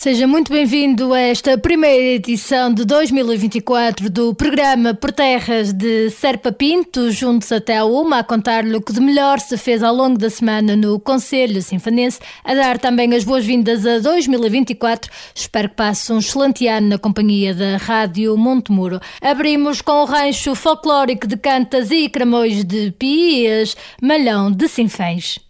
Seja muito bem-vindo a esta primeira edição de 2024 do programa Por Terras de Serpa Pinto, juntos até a uma, a contar-lhe o que de melhor se fez ao longo da semana no Conselho Sinfanense, a dar também as boas-vindas a 2024. Espero que passe um excelente ano na companhia da Rádio Montemuro. Abrimos com o rancho folclórico de Cantas e Cramões de Pias, Malhão de Sinfãs.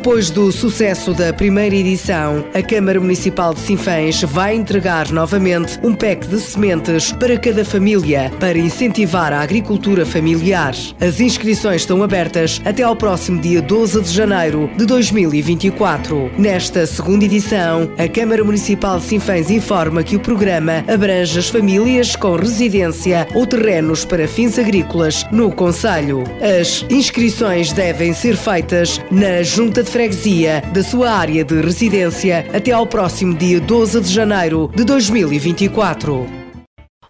Depois do sucesso da primeira edição, a Câmara Municipal de Sinfãs vai entregar novamente um pack de sementes para cada família para incentivar a agricultura familiar. As inscrições estão abertas até ao próximo dia 12 de janeiro de 2024. Nesta segunda edição, a Câmara Municipal de Sinfãs informa que o programa abrange as famílias com residência ou terrenos para fins agrícolas no Conselho. As inscrições devem ser feitas na Junta junta de freguesia da sua área de residência até ao próximo dia 12 de janeiro de 2024.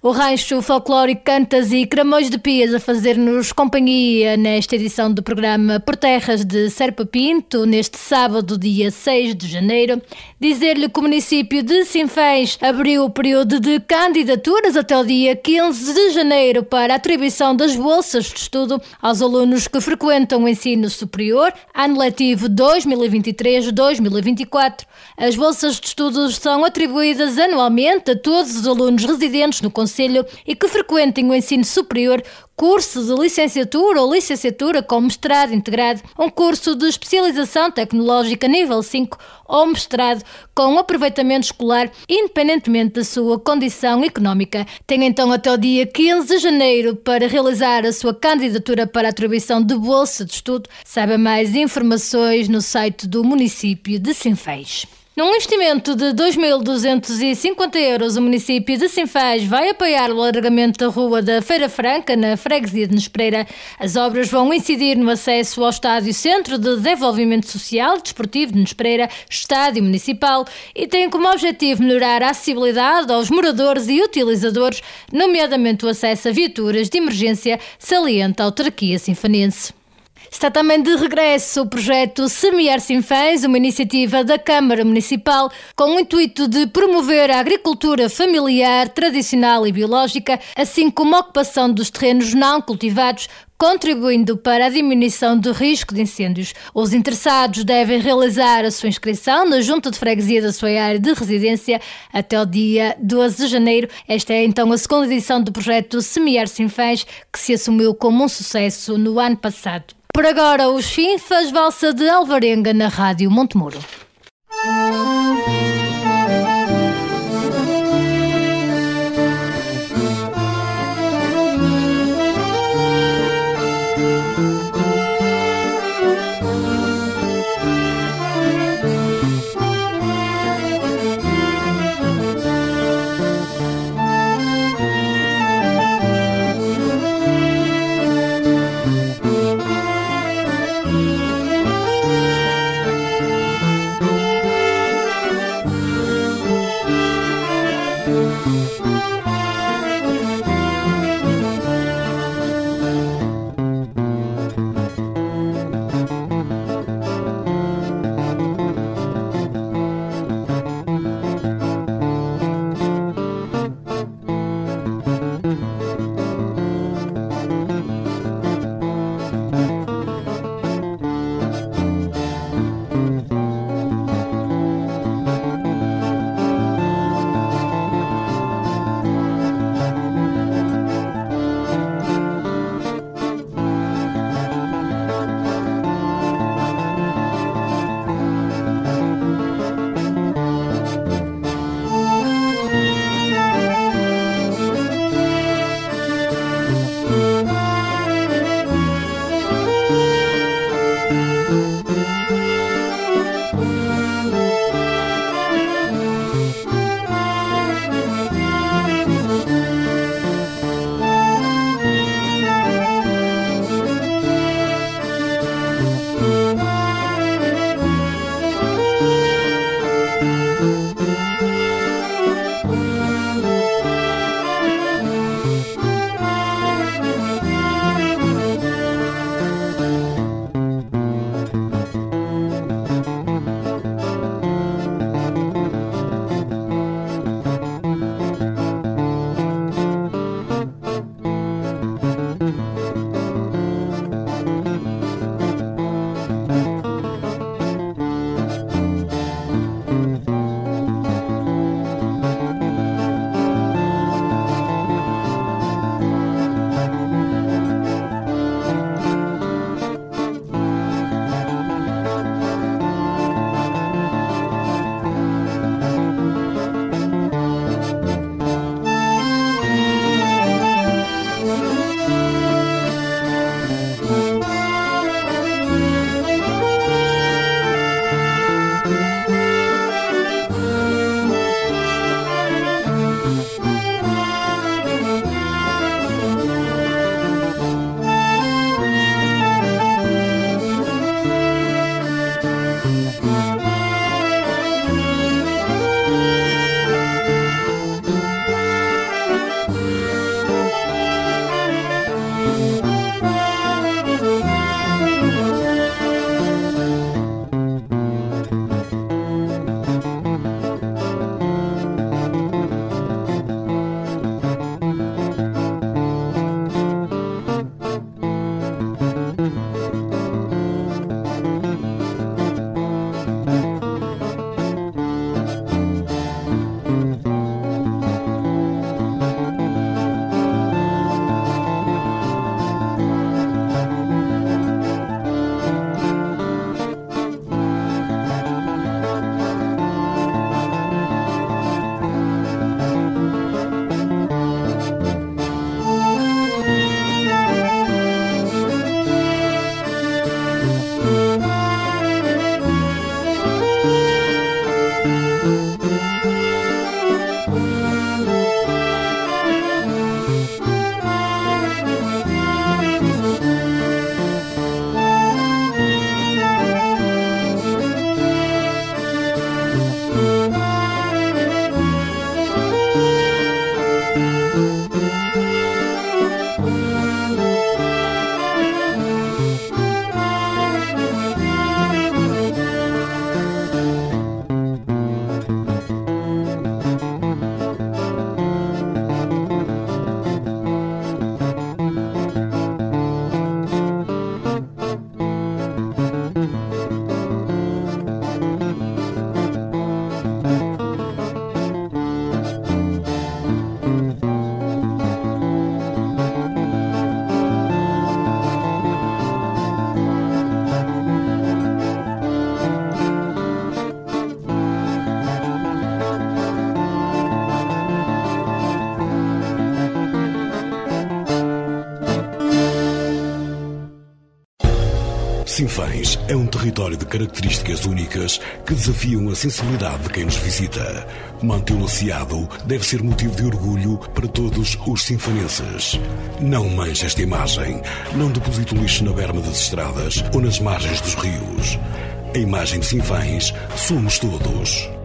O rancho folclórico Cantas e Cramões de Pias a fazer-nos companhia nesta edição do programa Por Terras de Serpa Pinto, neste sábado, dia 6 de janeiro. Dizer-lhe que o município de Sinfãs abriu o período de candidaturas até o dia 15 de janeiro para a atribuição das bolsas de estudo aos alunos que frequentam o ensino superior, ano letivo 2023-2024. As bolsas de estudo são atribuídas anualmente a todos os alunos residentes no Conselho Conselho e que frequentem o ensino superior curso de licenciatura ou licenciatura com mestrado integrado, um curso de especialização tecnológica nível 5 ou mestrado com aproveitamento escolar, independentemente da sua condição económica. Tem então até o dia 15 de janeiro para realizar a sua candidatura para atribuição de bolsa de estudo. Saiba mais informações no site do município de Sinfãs. Num investimento de 2.250 euros, o município de Sinfãs vai apoiar o alargamento da rua da Feira Franca, na freguesia de Nespreira. As obras vão incidir no acesso ao estádio Centro de Desenvolvimento Social e Desportivo de Nespreira, estádio municipal, e têm como objetivo melhorar a acessibilidade aos moradores e utilizadores, nomeadamente o acesso a viaturas de emergência, salienta a autarquia sinfanense. Está também de regresso o projeto Semear Sinfãs, uma iniciativa da Câmara Municipal com o intuito de promover a agricultura familiar, tradicional e biológica, assim como a ocupação dos terrenos não cultivados, contribuindo para a diminuição do risco de incêndios. Os interessados devem realizar a sua inscrição na Junta de Freguesia da sua área de residência até o dia 12 de janeiro. Esta é então a segunda edição do projeto Semear Sinfãs, que se assumiu como um sucesso no ano passado. Por agora, os Finfas, valsa de Alvarenga na Rádio Montemuro. É um território de características únicas que desafiam a sensibilidade de quem nos visita. Mantê-lo aciado deve ser motivo de orgulho para todos os sinfanenses. Não manche esta imagem. Não deposite lixo na berma das estradas ou nas margens dos rios. A imagem de Sinfãs somos todos.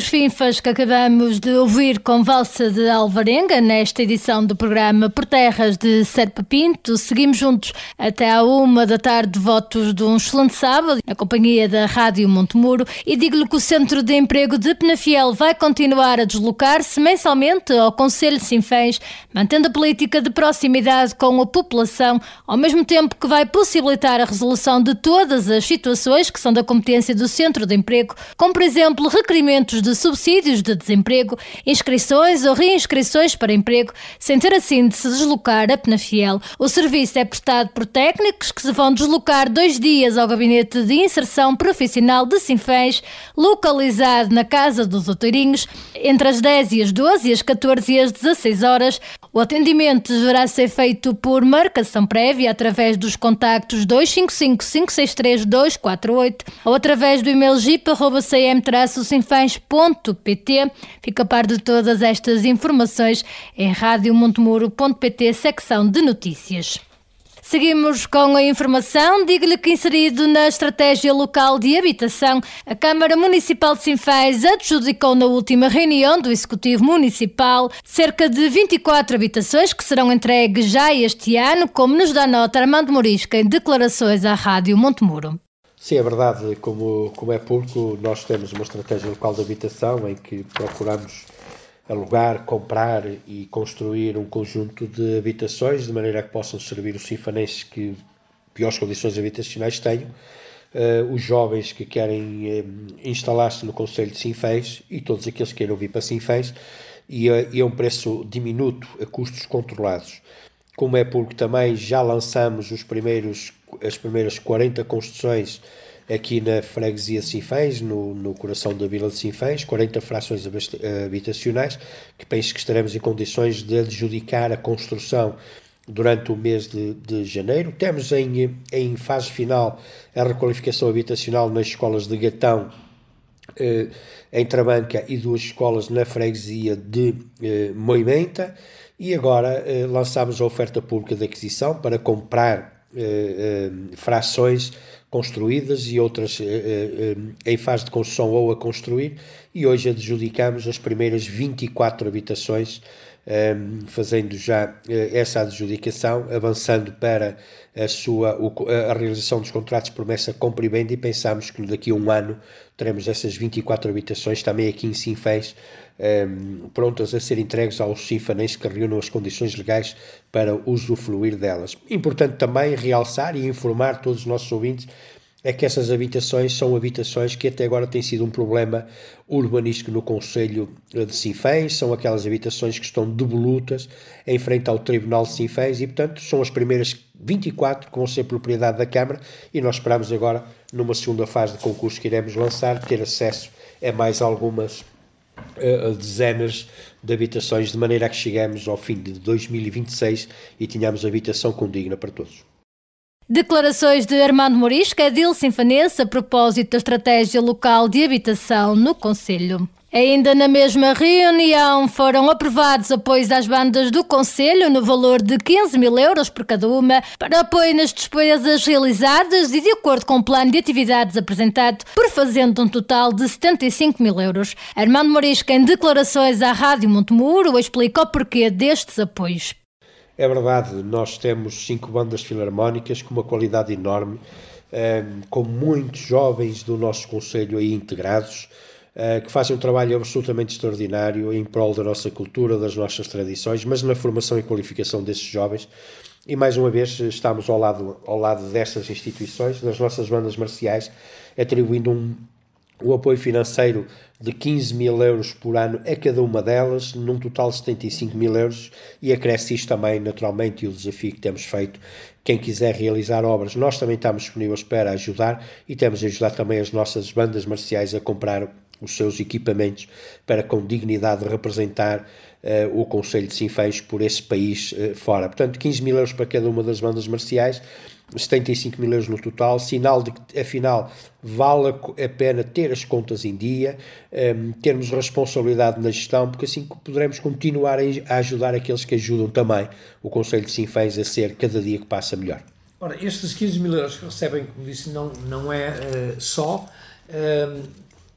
Os finfas que acabamos de ouvir com Valsa de Alvarenga nesta edição do programa Por Terras de Serpa Pinto. Seguimos juntos até à uma da tarde, votos de um excelente sábado, na companhia da Rádio Montemuro. E digo-lhe que o Centro de Emprego de Penafiel vai continuar a deslocar-se mensalmente ao Conselho de mantendo a política de proximidade com a população, ao mesmo tempo que vai possibilitar a resolução de todas as situações que são da competência do Centro de Emprego, como por exemplo requerimentos de subsídios de desemprego, inscrições ou reinscrições para emprego, sem ter assim de se deslocar a Penafiel. O serviço é prestado por técnicos que se vão deslocar dois dias ao Gabinete de Inserção Profissional de Sinfãs, localizado na Casa dos Outeirinhos, entre as 10 e as 12 e as 14 e as 16 horas. O atendimento deverá ser feito por marcação prévia através dos contactos 255 563 248 ou através do e-mail jeep.cm-sinfãs.com Fica a par de todas estas informações em radiomontemuro.pt, secção de notícias. Seguimos com a informação. Diga-lhe que, inserido na estratégia local de habitação, a Câmara Municipal de Sinfãs adjudicou na última reunião do Executivo Municipal cerca de 24 habitações que serão entregues já este ano, como nos dá nota Armando Morisca em declarações à Rádio Montemuro. Sim, é verdade. Como, como é público, nós temos uma estratégia local de habitação em que procuramos alugar, comprar e construir um conjunto de habitações de maneira que possam servir os sinfanenses que piores condições habitacionais tenham, uh, os jovens que querem uh, instalar-se no Conselho de Sinfãs e todos aqueles que queiram vir para Sinfãs e, uh, e a um preço diminuto, a custos controlados. Como é público também, já lançamos os primeiros as primeiras 40 construções aqui na freguesia de Sinfãs, no, no coração da vila de Sinfãs, 40 frações habitacionais, que penso que estaremos em condições de adjudicar a construção durante o mês de, de janeiro. Temos em, em fase final a requalificação habitacional nas escolas de Gatão, eh, em Trabanca e duas escolas na freguesia de eh, Moimenta. E agora eh, lançamos a oferta pública de aquisição para comprar eh, eh, frações construídas e outras eh, em fase de construção ou a construir, e hoje adjudicamos as primeiras 24 habitações, fazendo já essa adjudicação, avançando para a sua a realização dos contratos promessa compra e venda, e pensamos que daqui a um ano teremos essas 24 habitações também aqui em Sinfãs um, ehm, prontas a ser entregues aos sinfanenses que reúnam as condições legais para usufruir delas. Importante também realçar e informar todos os nossos ouvintes é que essas habitações são habitações que até agora têm sido um problema urbanístico no Conselho de Sinfãs, são aquelas habitações que estão devolutas em frente ao Tribunal de Sinfãs e, portanto, são as primeiras 24 que vão ser propriedade da Câmara e nós esperamos agora, numa segunda fase de concurso que iremos lançar, ter acesso a mais algumas uh, dezenas de habitações, de maneira a que chegamos ao fim de 2026 e tenhamos habitação condigna para todos. Declarações de Armando Morisca, Adil Sinfanense, a propósito da estratégia local de habitação no Conselho. Ainda na mesma reunião foram aprovados apoios às bandas do Conselho no valor de 15 mil euros por cada uma para apoio nas despesas realizadas e de acordo com o plano de atividades apresentado, por fazendo um total de 75 mil euros. Armando Morisca, em declarações à Rádio Montemuro, explica o porquê destes apoios. É verdade, nós temos cinco bandas filarmónicas com uma qualidade enorme, eh, com muitos jovens do nosso Conselho aí integrados que fazem um trabalho absolutamente extraordinário em prol da nossa cultura, das nossas tradições, mas na formação e qualificação desses jovens. E mais uma vez estamos ao lado, ao lado destas instituições, das nossas bandas marciais, atribuindo um, um apoio financeiro de 15 mil euros por ano a cada uma delas, num total de 75 mil euros, e acresce isto também, naturalmente, e o desafio que temos feito. Quem quiser realizar obras, nós também estamos disponíveis para ajudar e temos a ajudar também as nossas bandas marciais a comprar os seus equipamentos para com dignidade representar uh, o Conselho de Sinfãs por esse país uh, fora. Portanto, 15 mil euros para cada uma das bandas marciais, 75 mil euros no total, sinal de que, afinal, vale a pena ter as contas em dia, um, ehm, termos responsabilidade na gestão, porque assim poderemos continuar a ajudar aqueles que ajudam também o Conselho de Sinfãs a ser cada dia que passa melhor. Ora, estes 15 mil euros que recebem, como disse, não, não é uh, só. Uh,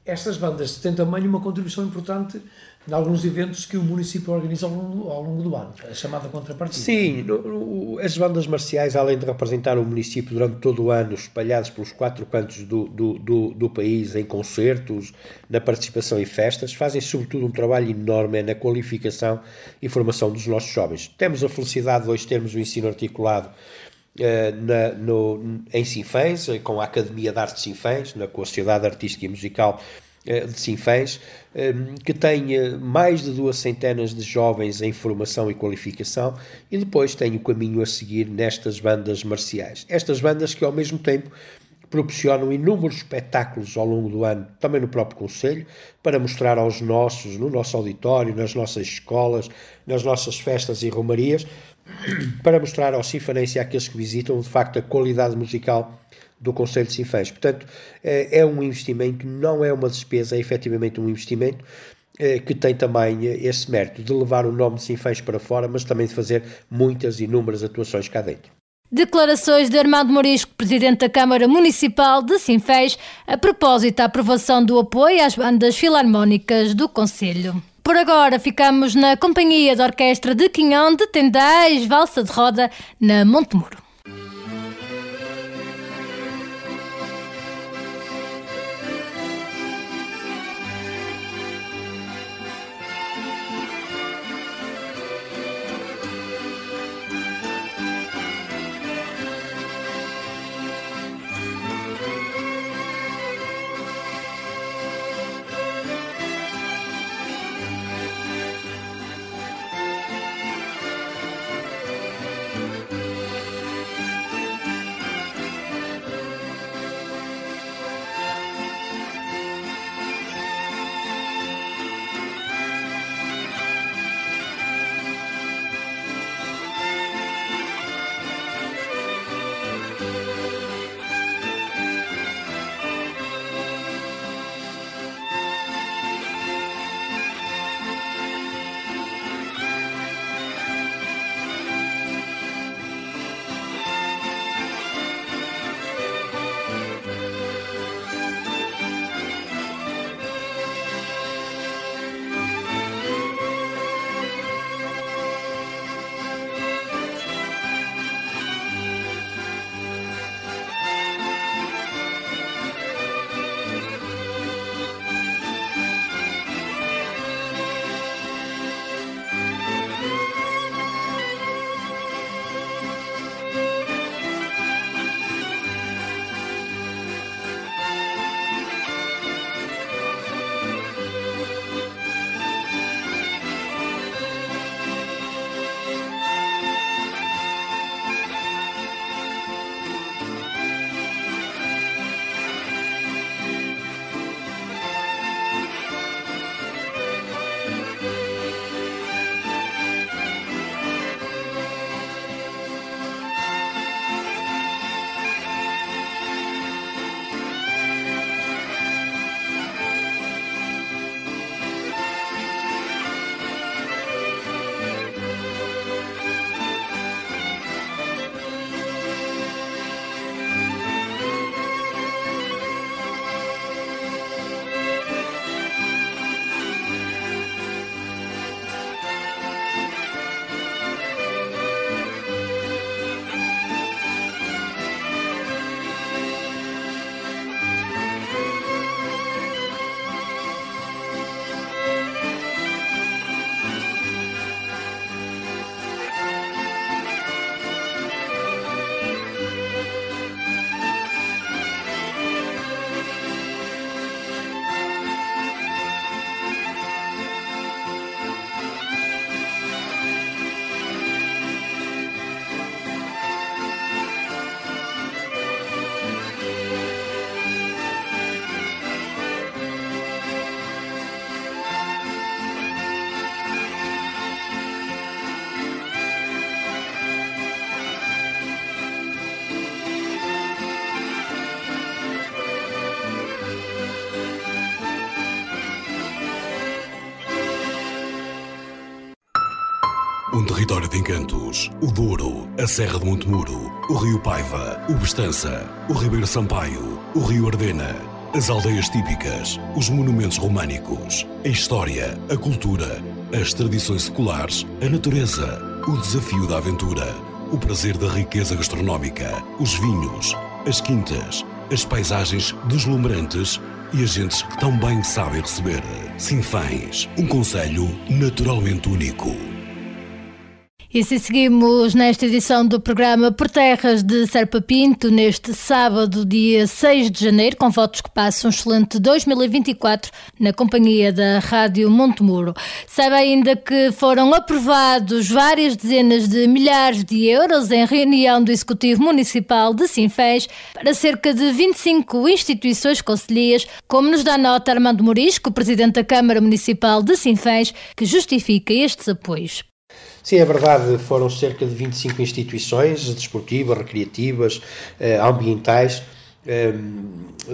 estas bandas têm também uma contribuição importante em alguns eventos que o município organiza ao longo, ao longo do ano, a chamada contrapartida. Sim, no, no, as bandas marciais, além de representar o município durante todo o ano, espalhados pelos quatro cantos do, do, do, do país, em concertos, na participação em festas, fazem sobretudo um trabalho enorme na qualificação e formação dos nossos jovens. Temos a felicidade de hoje termos o ensino articulado Uh, na, no, em Sinfãs, com a Academia de Arte de Sinfãs, na, com a Sociedade Artística e Musical eh, de Sinfãs, eh, que eh, mais de duas centenas de jovens em formação e qualificação e depois tem o caminho a seguir nestas bandas marciais. Estas bandas que ao mesmo tempo proporcionam inúmeros espetáculos ao longo do ano, também no próprio Conselho, para mostrar aos nossos, no nosso auditório, nas nossas escolas, nas nossas festas e romarias, para mostrar aos sinfanenses e àqueles que visitam, de facto, a qualidade musical do Conselho de Sinfãs. Portanto, eh, é um investimento, não é uma despesa, é efetivamente um investimento eh, que tem também eh, esse mérito de levar o nome de Sinfãs para fora, mas também de fazer muitas e inúmeras atuações cá dentro. Declarações de Armando Morisco, Presidente da Câmara Municipal de Sinfãs, a propósito da aprovação do apoio às bandas filarmónicas do Conselho. Por agora ficamos na companhia da Orquestra de Quinhão de Tendais, Valsa de Roda, na Montemuro. Encantos. O Douro, a Serra de Montemuro, o Rio Paiva, o Bestança, o Ribeiro Sampaio, o Rio Ardena, as aldeias típicas, os monumentos românicos, a história, a cultura, as tradições seculares, a natureza, o desafio da aventura, o prazer da riqueza gastronómica, os vinhos, as quintas, as paisagens deslumbrantes e as gentes que tão bem sabem receber. Sinfãs, um conselho naturalmente único. E se seguimos nesta edição do programa Por Terras de Serpa Pinto, neste sábado, dia 6 de janeiro, com votos que passam um excelente 2024 na companhia da Rádio Montemuro. Sabe ainda que foram aprovados várias dezenas de milhares de euros em reunião do Executivo Municipal de Sinfãs para cerca de 25 instituições concelhias, como nos dá nota Armando Morisco, Presidente da Câmara Municipal de Sinfãs, que justifica estes apoios. Sim, é verdade, foram cerca de 25 instituições desportivas, recreativas, eh, ambientais, eh,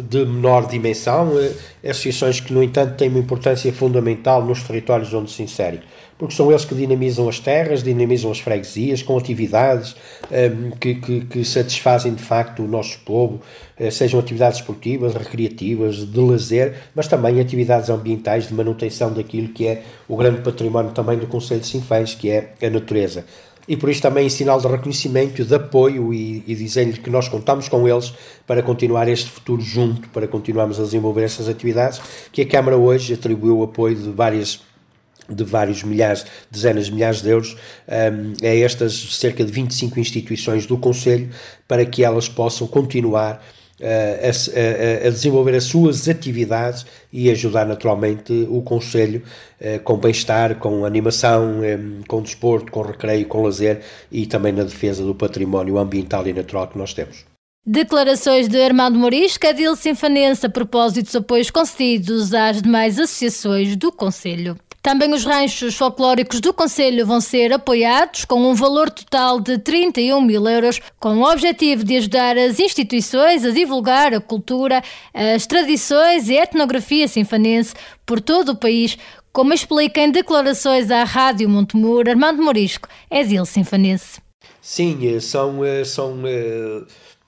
de menor dimensão, eh, associações que, no entanto, têm uma importância fundamental nos territórios onde se inserem porque são eles que dinamizam as terras, dinamizam as freguesias, com atividades um, ehm, que, que, que, satisfazem de facto o nosso povo, uh, sejam atividades esportivas, recreativas, de lazer, mas também atividades ambientais de manutenção daquilo que é o grande património também do Conselho de Sinfãs, que é a natureza. E por isso também em sinal de reconhecimento, de apoio e, e dizer-lhe que nós contamos com eles para continuar este futuro junto, para continuarmos a desenvolver essas atividades, que a Câmara hoje atribuiu o apoio de várias de vários milhares, dezenas de milhares de euros um, a estas cerca de 25 instituições do Conselho para que elas possam continuar uh, a, a, a, desenvolver as suas atividades e ajudar naturalmente o Conselho uh, com bem-estar, com animação, com desporto, com recreio, com lazer e também na defesa do património ambiental e natural que nós temos. Declarações de Armando Morisca, Adil Sinfanense, a propósito dos apoios concedidos às demais associações do Conselho. Também os ranchos folclóricos do Conselho vão ser apoiados com um valor total de 31 mil euros, com o objetivo de ajudar as instituições a divulgar a cultura, as tradições e a etnografia sinfanense por todo o país, como explica em declarações à Rádio Montemur, Armando Morisco, exílio sinfanense. Sim, eh, são, eh, são eh,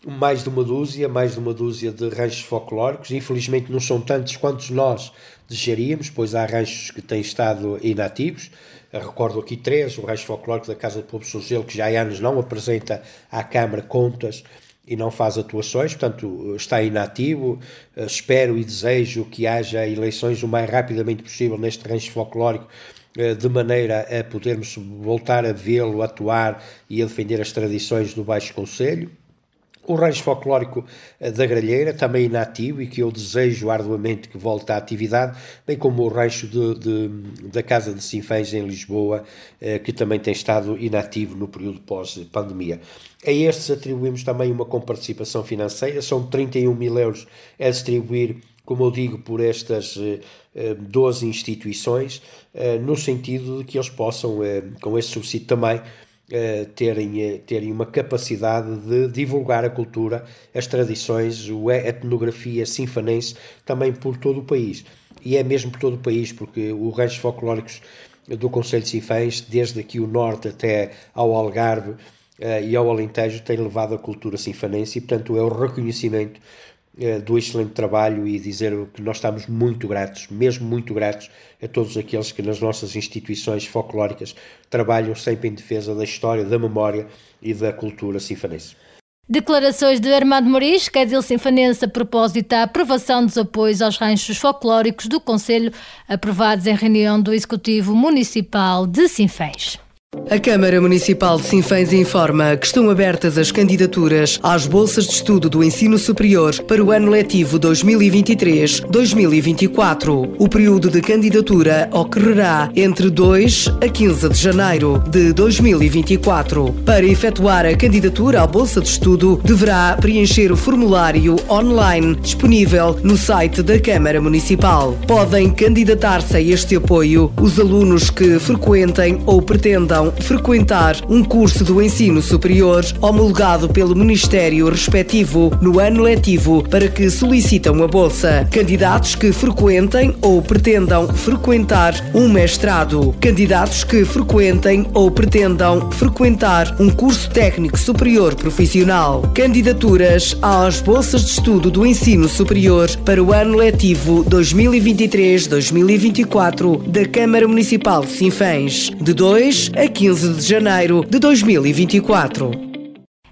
mais de uma dúzia, mais de uma dúzia de ranchos folclóricos. Infelizmente não são tantos quantos nós desejaríamos, pois há ranchos que têm estado inativos. Eu recordo aqui três, o rancho folclórico da Casa do Povo Sozelo, que já há anos não apresenta à Câmara contas e não faz atuações, portanto está inativo. Eh, espero e desejo que haja eleições o mais rapidamente possível neste rancho folclórico eh, de maneira a podermos voltar a vê-lo atuar e a defender as tradições do Baixo Conselho. O rancho folclórico eh, da Gralheira, também inativo e que eu desejo arduamente que volte à atividade, bem como o rancho de, de, da Casa de Sinfãs em Lisboa, eh, que também tem estado inativo no período pós-pandemia. A estes atribuímos também uma comparticipação financeira, são 31 mil euros a distribuir como eu digo, por estas 12 eh, instituições, no sentido de que eles possam, com esse subsídio também, eh, terem, eh, terem uma capacidade de divulgar a cultura, as tradições, a etnografia sinfanense também por todo o país. E é mesmo por todo o país, porque os ranchos folclóricos do Conselho de Sinfãs, desde aqui o norte até ao Algarve uh, e ao Alentejo, têm levado a cultura sinfanense e, portanto, é o reconhecimento do excelente trabalho e dizer que nós estamos muito gratos, mesmo muito gratos, a todos aqueles que nas nossas instituições folclóricas trabalham sempre em defesa da história, da memória e da cultura sinfanense. Declarações de Armando Moris, Cadil Sinfanense, a propósito da aprovação dos apoios aos ranchos folclóricos do Conselho, aprovados em reunião do Executivo Municipal de Sinfãs. A Câmara Municipal de Sinfãs informa que estão abertas as candidaturas às bolsas de estudo do ensino superior para o ano letivo 2023-2024. O período de candidatura ocorrerá entre 2 a 15 de janeiro de 2024. Para efetuar a candidatura à bolsa de estudo, deverá preencher o formulário online disponível no site da Câmara Municipal. Podem candidatar-se a este apoio os alunos que frequentem ou pretendam frequentar um curso do ensino superior homologado pelo Ministério respectivo no ano letivo para que solicitam a bolsa. Candidatos que frequentem ou pretendam frequentar um mestrado. Candidatos que frequentem ou pretendam frequentar um curso técnico superior profissional. Candidaturas às bolsas de estudo do ensino superior para o ano letivo 2023-2024 da Câmara Municipal de Sinfãs, de 2 a 15 de janeiro de 2024.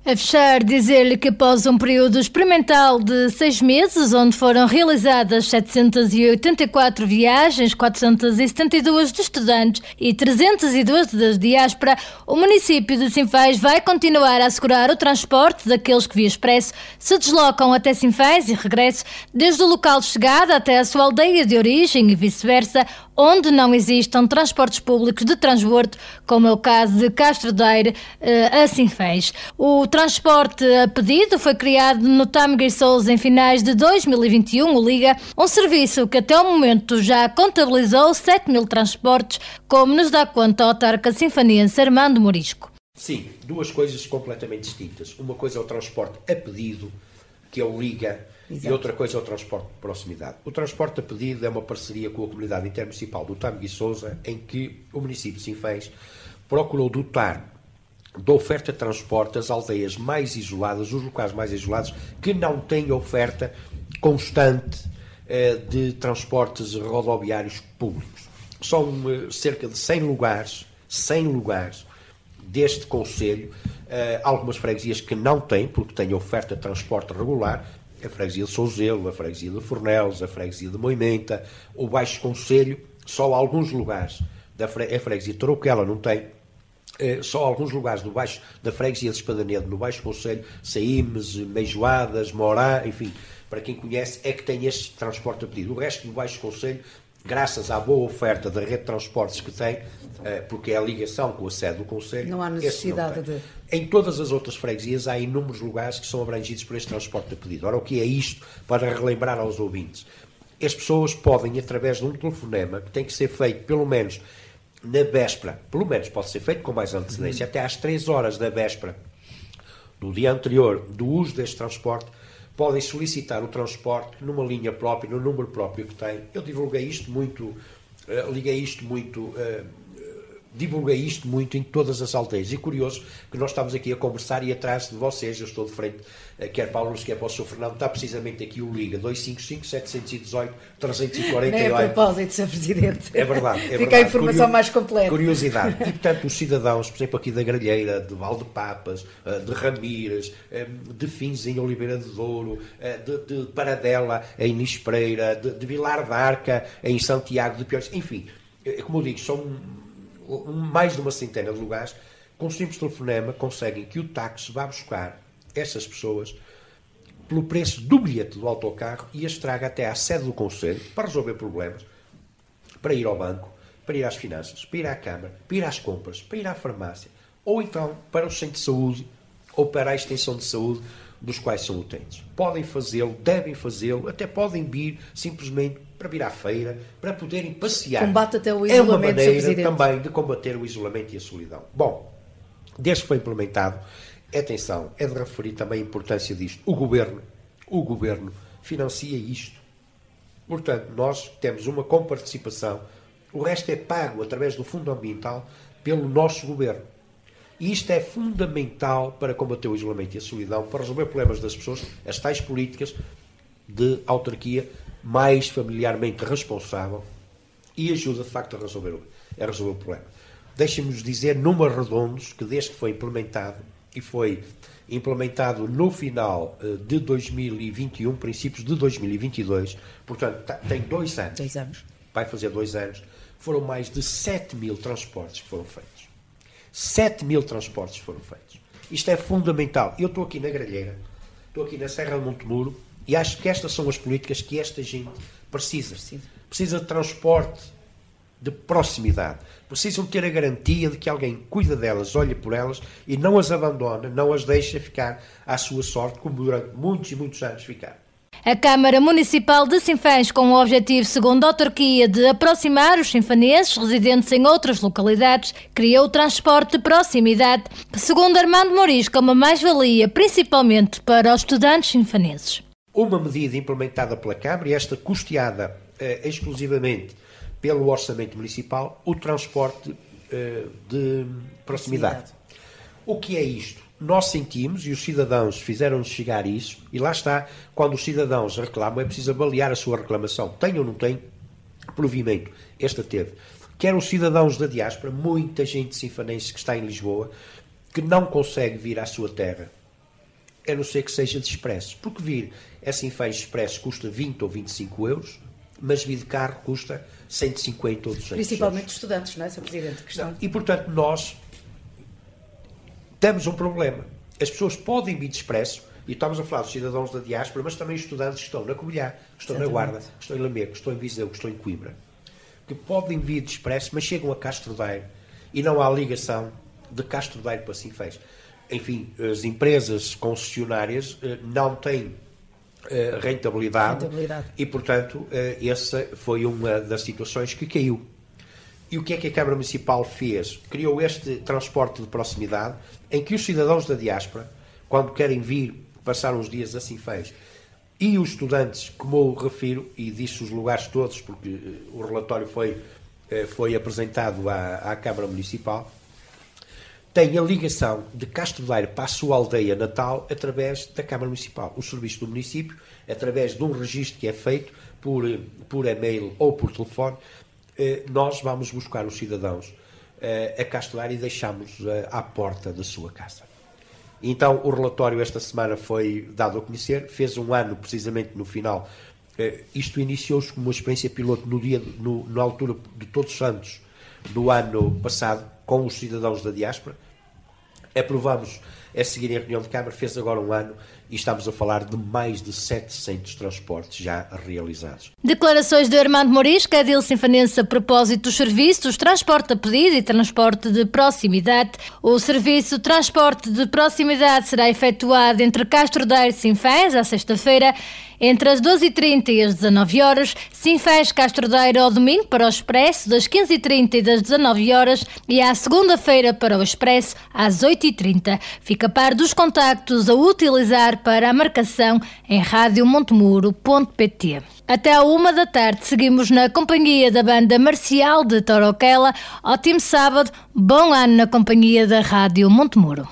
A fechar, dizer-lhe que após um período experimental de seis meses, onde foram realizadas 784 viagens, 472 de estudantes e 302 de diáspora, o município de Sinfãs vai continuar a assegurar o transporte daqueles que via expresso se deslocam até Sinfãs e regresso, desde o local de chegada até a sua aldeia de origem e vice-versa, onde não existam transportes públicos de transbordo, como é o caso de Castro Daire eh, a Sinfãs. O transporte a pedido foi criado no Tamegui Souza em finais de 2021, o Liga, um serviço que até o momento já contabilizou 7 mil transportes, como nos dá conta o autarca sinfoniense Armando Morisco. Sim, duas coisas completamente distintas. Uma coisa é o transporte a pedido, que é o Liga, Exato. e outra coisa é o transporte de proximidade. O transporte a pedido é uma parceria com a comunidade intermunicipal do Tamegui Souza, em que o município de Sinfãs procurou dotar da oferta de transporte às aldeias mais isoladas, os locais mais isolados, que não têm oferta constante eh, de transportes rodoviários públicos. São eh, cerca de 100 lugares, 100 lugares deste Conselho, eh, algumas freguesias que não têm, porque têm oferta de transporte regular, a freguesia de Souzelo, a freguesia de Fornelos, a freguesia de Moimenta, o Baixo Conselho, só alguns lugares, da fre a freguesia de Troquela não tem, eh, só alguns lugares do baixo, da freguesia de Espadanedo, no Baixo Conselho, Saímes, Meijoadas, Morá, enfim, para quem conhece, é que tem este transporte a pedido. O resto do Baixo Conselho, graças à boa oferta da rede de transportes que tem, eh, porque é a ligação com a sede do Conselho. Não há necessidade não de. Em todas as outras freguesias há inúmeros lugares que são abrangidos por este transporte a pedido. Ora, o que é isto para relembrar aos ouvintes? As pessoas podem, através de um telefonema, que tem que ser feito pelo menos na véspera, pelo menos pode ser feito com mais antecedência, até às 3 horas da véspera do dia anterior do uso deste transporte, podem solicitar o transporte numa linha própria, no número próprio que tem. Eu divulguei isto muito, uh, liguei isto muito uh, divulguei isto muito em todas as aldeias. E curioso que nós estamos aqui a conversar e atrás de vocês, eu estou de frente, eh, quer Paulo Luz, quer para o Sr. Fernando, está precisamente aqui o Liga 255-718-348. Nem é propósito, Sr. Presidente. É verdade. É Fica verdade. a informação Curio... mais completa. Curiosidade. E, portanto, os cidadãos, por exemplo, aqui da Gralheira, de Valdepapas, eh, de Ramírez, eh, de Fins em Oliveira de Douro, de, de Paradela em Nispereira, de, de Vilar da Arca em Santiago de Piores, enfim, como eu digo, são mais de uma centena de lugares, com um simples telefonema conseguem que o táxi vá buscar essas pessoas pelo preço do bilhete do autocarro e as traga até à sede do Conselho para resolver problemas, para ir ao banco, para ir às finanças, para ir à Câmara, para ir às compras, para ir à farmácia, ou então para o centro de saúde ou para a extensão de saúde dos quais são utentes. Podem fazê-lo, devem fazê-lo, até podem vir simplesmente para vir à feira, para poderem passear. Combate até o isolamento, É uma maneira também de combater o isolamento e a solidão. Bom, desde que foi implementado, atenção, é de referir também a importância disto. O Governo, o Governo financia isto. Portanto, nós temos uma comparticipação, o resto é pago através do Fundo Ambiental pelo nosso Governo. E isto é fundamental para combater o isolamento e a solidão, para resolver problemas das pessoas, as tais políticas de autarquia mais familiarmente responsável e ajuda de facto a resolver, a resolver o problema. Deixem-nos dizer, números redondos, que desde que foi implementado e foi implementado no final eh, de 2021, princípios de 2022, portanto, tem dois anos. Dois anos. Vai fazer dois anos. Foram mais de 7 mil transportes que foram feitos. 7 mil transportes foram feitos. Isto é fundamental. Eu estou aqui na Gralheira, estou aqui na Serra de Montemuro, e acho que estas são as políticas que esta gente precisa. Precisa de transporte de proximidade. Precisam ter a garantia de que alguém cuida delas, olha por elas e não as abandona, não as deixa ficar à sua sorte, como durante muitos e muitos anos ficaram. A Câmara Municipal de Sinfãs, com o objetivo, segundo a autarquia, de aproximar os sinfanenses residentes em outras localidades, criou o transporte de proximidade, segundo Armando Morisco, uma mais-valia, principalmente para os estudantes sinfanenses. Uma medida implementada pela Câmara e esta custeada eh, exclusivamente pelo orçamento municipal, o transporte eh, de proximidade. O que é isto? Nós sentimos, e os cidadãos fizeram-nos chegar isso, e lá está, quando os cidadãos reclamam, é preciso avaliar a sua reclamação. Tem ou não tem provimento? Esta teve. Quer os cidadãos da diáspora, muita gente sinfanense que está em Lisboa, que não consegue vir à sua terra, a não ser que seja de expresso. Porque vir é Sinfãs expresso custa 20 ou 25 euros, mas vir de carro custa 150 ou 200 Principalmente euros. estudantes, não é, Sr. Presidente? Que estão... E, portanto, nós temos um problema. As pessoas podem vir de expresso, e estamos a falar dos cidadãos da diáspora, mas também estudantes que estão na Covilhã, que estão Exatamente. na Guarda, que estão em Lamego, que estão em Viseu, que estão em Coimbra, que podem vir de expresso, mas chegam a Castro Daire e não há ligação de Castro Daire para Sinfãs. Enfim, as empresas concessionárias eh, não têm eh, rentabilidade, Rentabilidade. e, portanto, eh, essa foi uma das situações que caiu. E o que é que a Câmara Municipal fez? Criou este transporte de proximidade em que os cidadãos da diáspora, quando querem vir passar uns dias a Sinfãs, e os estudantes, como eu refiro, e disse os lugares todos, porque eh, o relatório foi, eh, foi apresentado à, à Câmara Municipal, têm a ligação de Castro Daire para a sua aldeia natal através da Câmara Municipal. O serviço do município, através de um registro que é feito por, eh, por e-mail ou por telefone, nós vamos buscar os cidadãos eh, a Castro Daire e deixamos eh, à porta da sua casa. Então, o relatório esta semana foi dado a conhecer, fez um ano precisamente no final. Eh, Isto iniciou-se como uma experiência piloto no dia, no- na altura de Todos Santos do ano passado, com os cidadãos da diáspora. Aprovamos a seguir em reunião de Câmara, fez agora um ano e estamos a falar de mais de 700 transportes já realizados. Declarações de Armando Morisco, Edil Sinfanense a propósito dos serviços transporte a pedido e transporte de proximidade. O serviço transporte de proximidade será efetuado entre Castro Daire e Sinfãs, à sexta-feira, entre as 12h30 e as 19 horas, Sinfãs Castro Daire ao domingo para o Expresso, das 15h30 e das 19 horas e à segunda-feira para o Expresso, às 8h30. Fica a par dos contactos a utilizar para a marcação em radiomontemuro.pt. Até à uma da tarde seguimos na companhia da banda marcial de Toroquela. Ótimo sábado, bom ano na companhia da Rádio Montemuro.